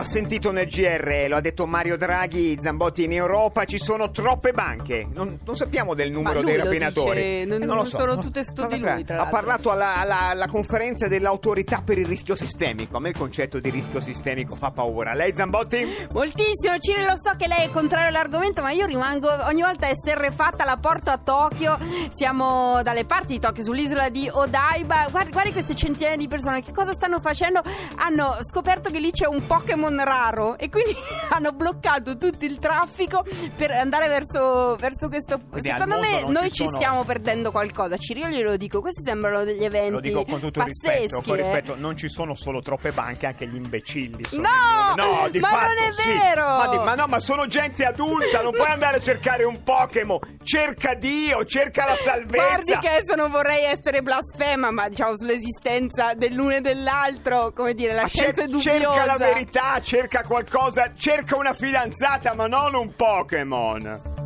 ha sentito nel GR, lo ha detto Mario Draghi, Zambotti in Europa ci sono troppe banche. Non, non sappiamo del numero dei rapinatori. Dice, non, Eh, non lo so. sono tutte sto di lui, tra Ha parlato alla, alla- alla conferenza dell'autorità per il rischio sistemico. A me il concetto di rischio sistemico fa paura. Lei Zambotti? Moltissimo, Ciro, lo so che lei è contrario all'argomento, ma io rimango ogni volta esterrefatta, la porto a Tokyo, siamo dalle parti di Tokyo, sull'isola di Odaiba, guardi, guardi queste centinaia di persone, che cosa stanno facendo? Hanno scoperto che lì c'è un Pokémon raro e quindi hanno bloccato tutto il traffico per andare verso, verso questo... Quindi Secondo me non noi ci sono- stiamo perdendo qualcosa, Ciro, io glielo dico, questi sembrano degli eventi Lo dico con tutto pazzeschi, rispetto, con eh. rispetto, non ci sono solo troppe banche, anche gli imbecilli. sono No! numero. di Ma fatto, non è sì. vero! Ma, di- ma no, ma sono gente adulta, non puoi andare a cercare un Pokémon. Cerca Dio, cerca la salvezza. Guardi che adesso non vorrei essere blasfema, ma diciamo sull'esistenza dell'uno e dell'altro, come dire, la Ma scienza è cer- dubbiosa. cerca la verità, cerca qualcosa, cerca una fidanzata, ma non un Pokémon.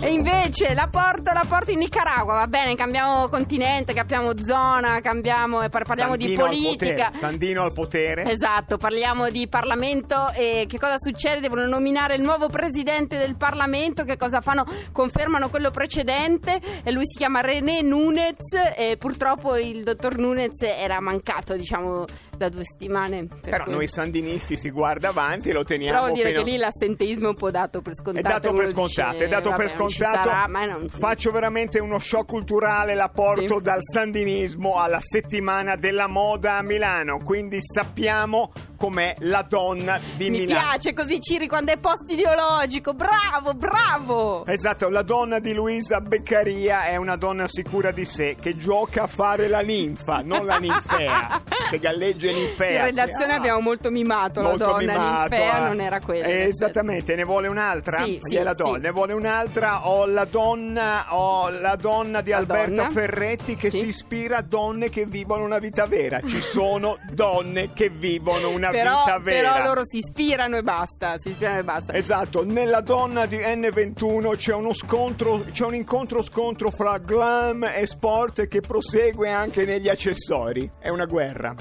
E invece la porto, la porto in Nicaragua, va bene, cambiamo continente, cambiamo zona, cambiamo, e par- parliamo di Sandino al politica. potere, Sandino al potere. Esatto, parliamo di Parlamento e che cosa succede? Devono nominare il nuovo presidente del Parlamento, che cosa fanno? Confermano quello precedente e lui si chiama René Nunez e purtroppo il dottor Nunez era mancato, diciamo, da due settimane. per Però cui- noi sandinisti si guarda avanti e lo teniamo Però vuol dire fino- che lì l'assenteismo è un po' dato per È scontato. dato uno per scontato, dice, è dato vabbè, per scontato. sarà, ma non- Faccio veramente uno shock culturale, la porto Sì. dal sandinismo alla settimana della moda a Milano, quindi sappiamo com'è la donna di Mi Milano. piace così Ciri quando è post ideologico, bravo, bravo! Esatto, la donna di Luisa Beccaria è una donna sicura di sé che gioca a fare la ninfa, non la ninfea, che galleggia ninfea. In redazione Ah, abbiamo molto mimato molto la donna, mimato, l'infea eh. non era quella. Esattamente, ne vuole un'altra? Sì, sì, Gliela do. sì. Ne vuole un'altra? Ho la donna, ho la donna di La Alberta donna? Ferretti che Sì. si ispira a donne che vivono una vita vera. Ci sono donne che vivono una Però, vita vera. però loro si ispirano e basta, si ispirano e basta. Esatto, nella donna di N21 c'è uno scontro, c'è un incontro scontro fra glam e sport che prosegue anche negli accessori. È una guerra.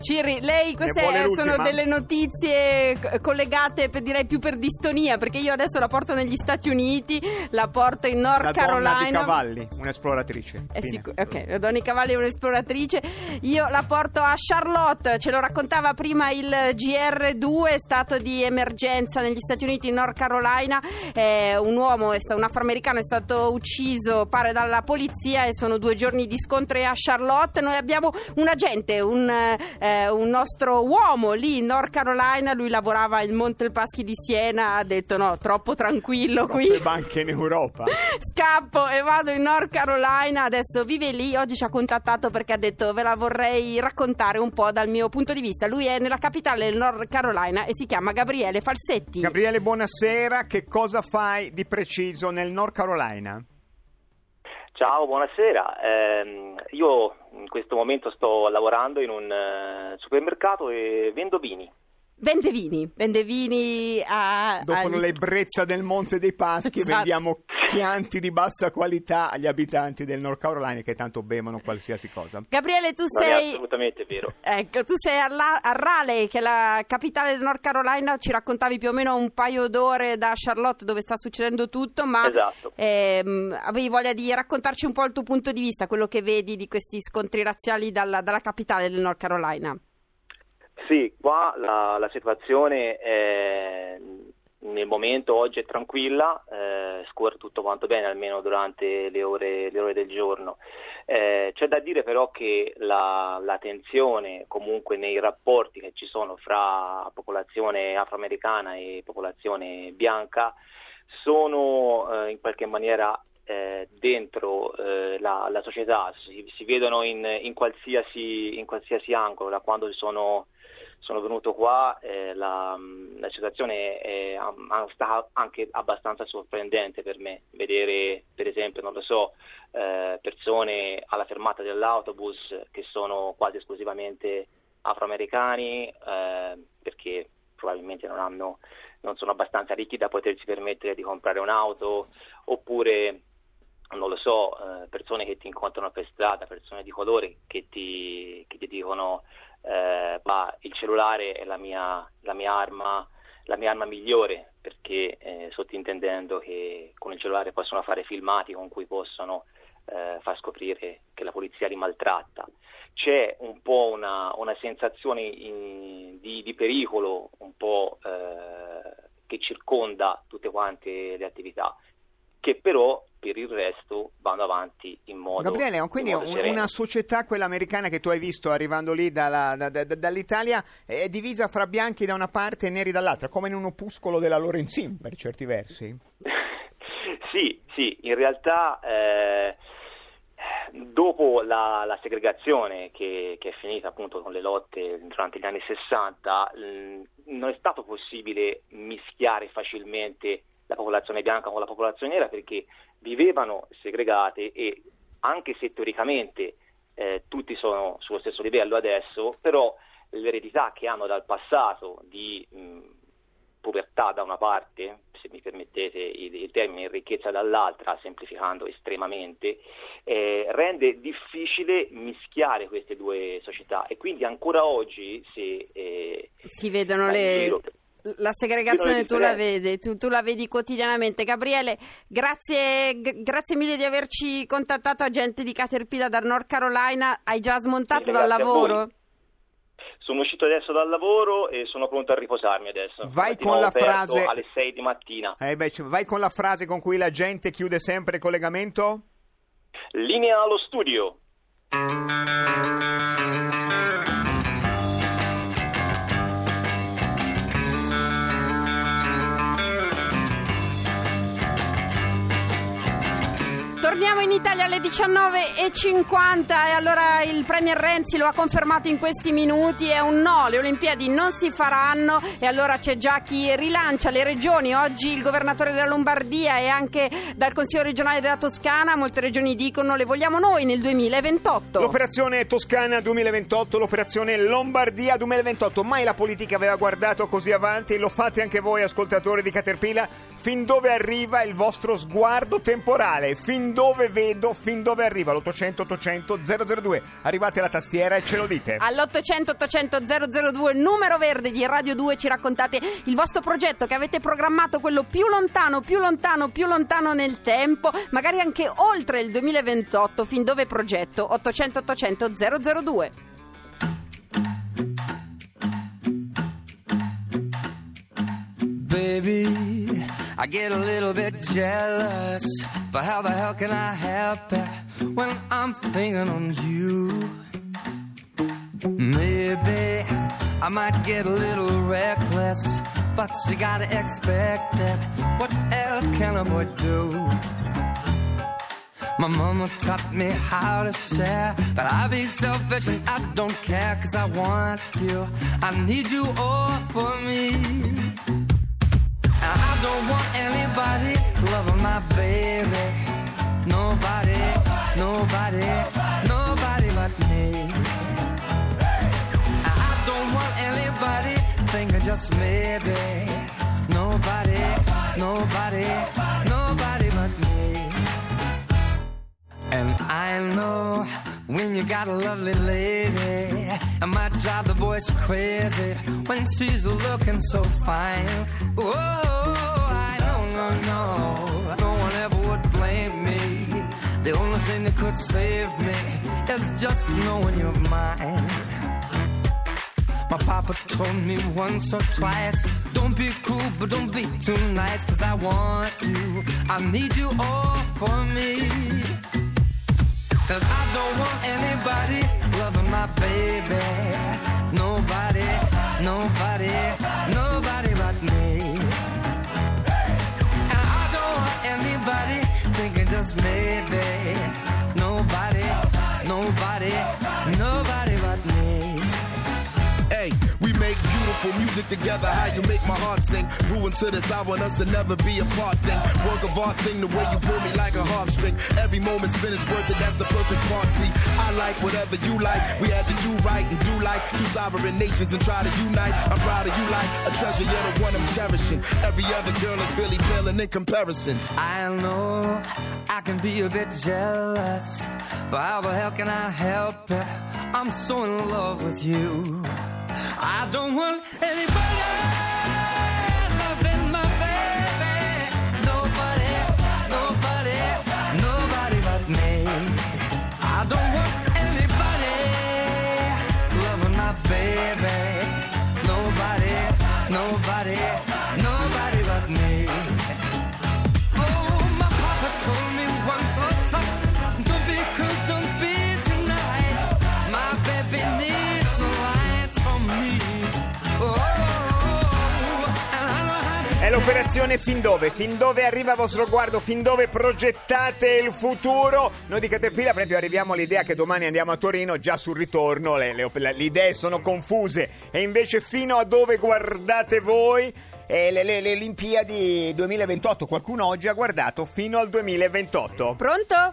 Ciri, lei queste sono delle notizie collegate per, direi più per distonia, perché io adesso la porto negli Stati Uniti, la porto in North La Carolina. donna di cavalli, un'esploratrice. È Fine. sicuro- ok, la donna di cavalli è un'esploratrice. Io la porto a Charlotte, ce lo raccontava prima il GR2, stato di emergenza negli Stati Uniti in North Carolina. Eh, un uomo, è un afroamericano, è stato ucciso, pare dalla polizia, e sono due giorni di scontri a Charlotte. Noi abbiamo un agente, un, eh, un nostro uomo lì in North Carolina. Lui lavorava in Montepaschi di Siena. Ha detto: no, troppo tranquillo qui. Troppe banche in Europa. Scappo e vado in North Carolina, adesso vive lì, oggi ci ha contattato perché ha detto ve la vorrei raccontare un po' dal mio punto di vista. Lui è nella capitale del North Carolina e si chiama Gabriele Falsetti. Gabriele, buonasera. Che cosa fai di preciso nel North Carolina? Ciao, buonasera. Ehm, io in questo momento sto lavorando in un eh, supermercato e vendo vini. Vende vini, vende vini a... Dopo agli- l'ebbrezza del Monte dei Paschi Esatto. vendiamo chianti di bassa qualità agli abitanti del North Carolina che tanto bevono qualsiasi cosa. Gabriele, tu Non è sei... assolutamente vero. Ecco, tu sei a, La- a Raleigh, che è la capitale del North Carolina, ci raccontavi più o meno un paio d'ore da Charlotte dove sta succedendo tutto, ma Esatto. ehm, avevi voglia di raccontarci un po' il tuo punto di vista, quello che vedi di questi scontri razziali dalla, dalla capitale del North Carolina. Sì, qua la, la situazione è, nel momento oggi è tranquilla, eh, scorre tutto quanto bene, almeno durante le ore, le ore del giorno. Eh, c'è da dire però che la, la tensione comunque nei rapporti che ci sono fra popolazione afroamericana e popolazione bianca sono eh, in qualche maniera eh, dentro eh, la, la società, si, si vedono in, in qualsiasi, in qualsiasi angolo, da quando sono, sono venuto qua eh, la, la situazione è am- sta anche abbastanza sorprendente per me, vedere per esempio, non lo so, eh, persone alla fermata dell'autobus che sono quasi esclusivamente afroamericani eh, perché probabilmente non hanno non sono abbastanza ricchi da potersi permettere di comprare un'auto oppure non lo so, eh, persone che ti incontrano per strada, persone di colore che ti, che ti dicono eh, ma il cellulare è la mia, la mia, arma, la mia arma migliore perché eh, sottintendendo che con il cellulare possono fare filmati con cui possono eh, far scoprire che la polizia li maltratta. C'è un po' una, una sensazione in, di, di, pericolo un po' eh, che circonda tutte quante le attività, che però per il resto vanno avanti in modo Gabriele, quindi modo una società, quella americana che tu hai visto arrivando lì dalla, da, da, dall'Italia, è divisa fra bianchi da una parte e neri dall'altra, come in un opuscolo della Lorenzin per certi versi? sì, sì, in realtà eh, dopo la, la segregazione che, che, è finita appunto con le lotte durante gli anni 60, mh, non è stato possibile mischiare facilmente la popolazione bianca con la popolazione nera perché vivevano segregate e anche se teoricamente eh, tutti sono sullo stesso livello adesso, però l'eredità che hanno dal passato di mh, povertà da una parte, se mi permettete il, il termine, ricchezza dall'altra, semplificando estremamente, eh, rende difficile mischiare queste due società. E quindi ancora oggi se eh, si vedono le... Giro, la segregazione tu la vedi, tu, tu, la vedi quotidianamente. Gabriele, grazie, g- grazie, mille di averci contattato, agente di Caterpillar da North Carolina. Hai già smontato sì, dal lavoro? Sono uscito adesso dal lavoro e sono pronto a riposarmi adesso. Vai con la frase alle 6 di mattina. Eh beh, vai con la frase con cui la gente chiude sempre il collegamento? Linea allo studio. Torniamo in Italia alle 19.50 e allora il Premier Renzi lo ha confermato in questi minuti, è un no, le Olimpiadi non si faranno e allora c'è già chi rilancia le regioni, oggi il governatore della Lombardia e anche dal Consiglio regionale della Toscana, molte regioni dicono le vogliamo noi nel 2028. L'operazione Toscana 2028, l'operazione Lombardia 2028, mai la politica aveva guardato così avanti, lo fate anche voi ascoltatori di Caterpillar, fin dove arriva il vostro sguardo temporale, fin dove dove vedo, fin dove arriva l'800 800 002. Arrivate alla tastiera e ce lo dite. All'800 800 002, numero verde di Radio 2, ci raccontate il vostro progetto che avete programmato, quello più lontano, più lontano, più lontano nel tempo, magari anche oltre il 2028, fin dove progetto 800 800 002. Baby I get a little bit jealous, but how the hell can I help it when I'm thinking on you? Maybe I might get a little reckless, but you gotta expect it. What else can a boy do? My mama taught me how to share, but I be selfish and I don't care, cause I want you. I need you all for me nobody, nobody but me. I don't want anybody thinking just maybe. Nobody, nobody, nobody but me. And I know when you got a lovely lady, it might drive the boys crazy when she's looking so fine. Whoa no, no, no The only thing that could save me is just knowing you're mine. My papa told me once or twice, don't be cool, but don't be too nice, cause I want you. I need you all for me. Cause I don't want anybody loving my baby. Nobody, nobody, nobody but me. Just maybe nobody, nobody, nobody but me. Hey, we make beautiful music together. How you make my heart sing. Grew into this, I want us to never be apart. Thing, work of art thing. The way you pull me harp string. Every moment spent is worth it. That's the perfect part. See, I like whatever you like. We had to do right and do like two sovereign nations and try to unite. I'm proud of you like a treasure. You're the one I'm cherishing. Every other girl is really paling in comparison. I know I can be a bit jealous, but how the hell can I help it? I'm so in love with you. I don't want anybody l'operazione fin dove? Fin dove arriva il vostro sguardo? Fin dove progettate il futuro? Noi di Caterpillar, per esempio, arriviamo all'idea che domani andiamo a Torino, già sul ritorno le, le, le idee sono confuse. E invece fino a dove guardate voi? E le, le, le Olimpiadi 2028, qualcuno oggi ha guardato fino al 2028. Pronto?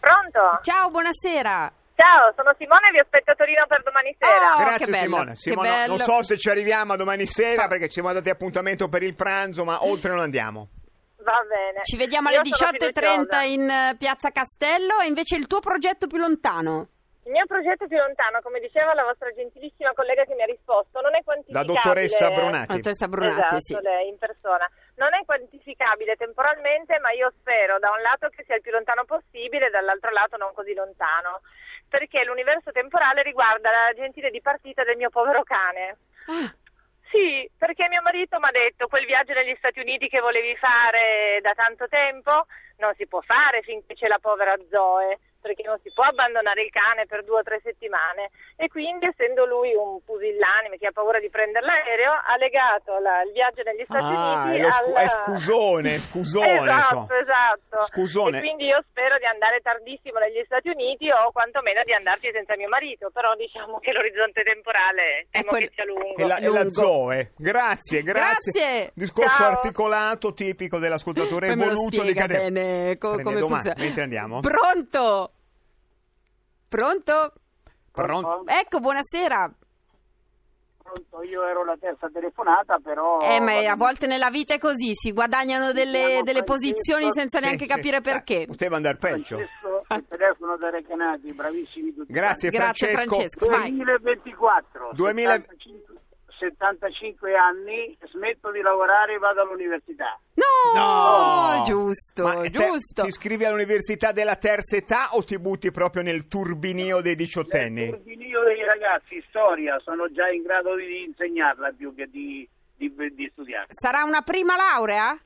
Pronto? Ciao, buonasera. Ciao, sono Simone e vi aspetto a Torino per domani sera. Oh, Grazie che bello, Simone. che Simone, bello. non so se ci arriviamo domani sera perché ci siamo dati appuntamento per il pranzo, ma oltre non andiamo. Va bene. Ci vediamo alle Io sono 18.30 fiduciosa. in eh, Piazza Castello e invece il tuo progetto più lontano. Il mio progetto più lontano, come diceva la vostra gentilissima collega che mi ha risposto, non è La quantificabile. dottoressa Brunati. Dottoressa Brunati, esatto, sì. lei in persona. Non è quantificabile temporalmente, ma io spero da un lato che sia il più lontano possibile e dall'altro lato non così lontano. Perché l'universo temporale riguarda la gentile dipartita del mio povero cane. Ah, Sì, perché mio marito mi ha detto quel viaggio negli Stati Uniti che volevi fare da tanto tempo non si può fare finché c'è la povera Zoe, perché non si può abbandonare il cane per due o tre settimane. E quindi, essendo lui un pusillanime che ha paura di prendere l'aereo, ha legato la- il viaggio negli Stati Ah, Uniti è, lo scu- al- è scusone, scusone. Esatto, insomma. esatto. Scusone. E quindi io spero di andare tardissimo negli Stati Uniti o quantomeno di andarci senza mio marito, però diciamo che l'orizzonte temporale È quel- che sia lungo. E la, e la. Zoe, grazie, grazie. Grazie. Discorso Ciao. articolato tipico dell'ascoltatore evoluto di Caterpillar. bene co- come domani, funziona. mentre andiamo. Pronto? Pronto? Pronto? Ecco, buonasera. Pronto, io ero la terza telefonata, però... Eh, ma a volte nella vita è così, si guadagnano delle, delle posizioni senza Sì, neanche sì. capire perché. Eh, Poteva andare peggio. Francesco, il telefono da Recanati, bravissimi tutti. Grazie, Grazie, Francesco. Francesco. Vai. 2024, 2000 75, 75 anni, smetto di lavorare e vado all'università. No, No! giusto, Ma te- giusto. ti iscrivi all'università della terza età o ti butti proprio nel turbinio dei diciottenni? turbinio dei ragazzi, storia, sono già in grado di insegnarla più che di, di, di studiare. Sarà una prima laurea?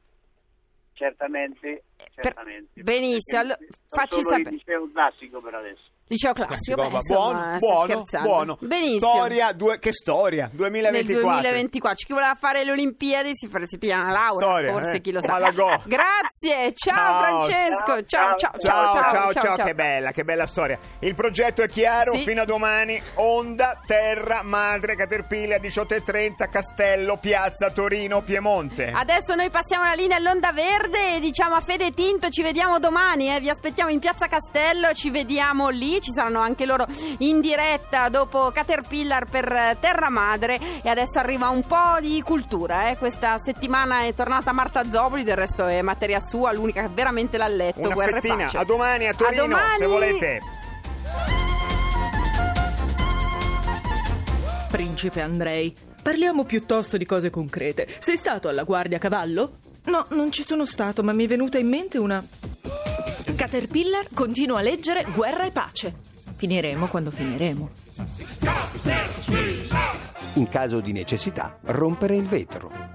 Certamente, Per- certamente. benissimo, allora, facci sapere. il liceo classico per adesso. Liceo classico, beh, insomma, buono, buono, buono. Benissimo. Storia, due- che storia? Nel 2024. 2024 chi voleva fare le Olimpiadi si, si piglia una laurea, Storia, forse eh. chi lo sa. Grazie, ciao, Ciao. Francesco, ciao ciao ciao Ciao, ciao, ciao, che bella, che bella storia. Il progetto è chiaro, Sì. fino a domani, Onda, Terra, Madre, Caterpillar, 18.30, Castello, Piazza, Torino, Piemonte. Adesso noi passiamo la linea all'Onda Verde e diciamo a Fede Tinto ci vediamo domani, eh. vi aspettiamo in Piazza Castello, ci vediamo lì, ci saranno anche loro in diretta dopo Caterpillar per eh, Terra Madre e adesso arriva un po' di cultura, eh. questa settimana è tornata Marta Zoboli, del resto è materia sua, l'unica che veramente l'ha letto, Una Guerra e fettina, Pace. a domani a Torino, domani. se volete. Principe Andrei, parliamo piuttosto di cose concrete. Sei stato alla guardia a cavallo? No, non ci sono stato, ma mi è venuta in mente una. Caterpillar continua a leggere Guerra e Pace. Finiremo quando finiremo. In caso di necessità, rompere il vetro.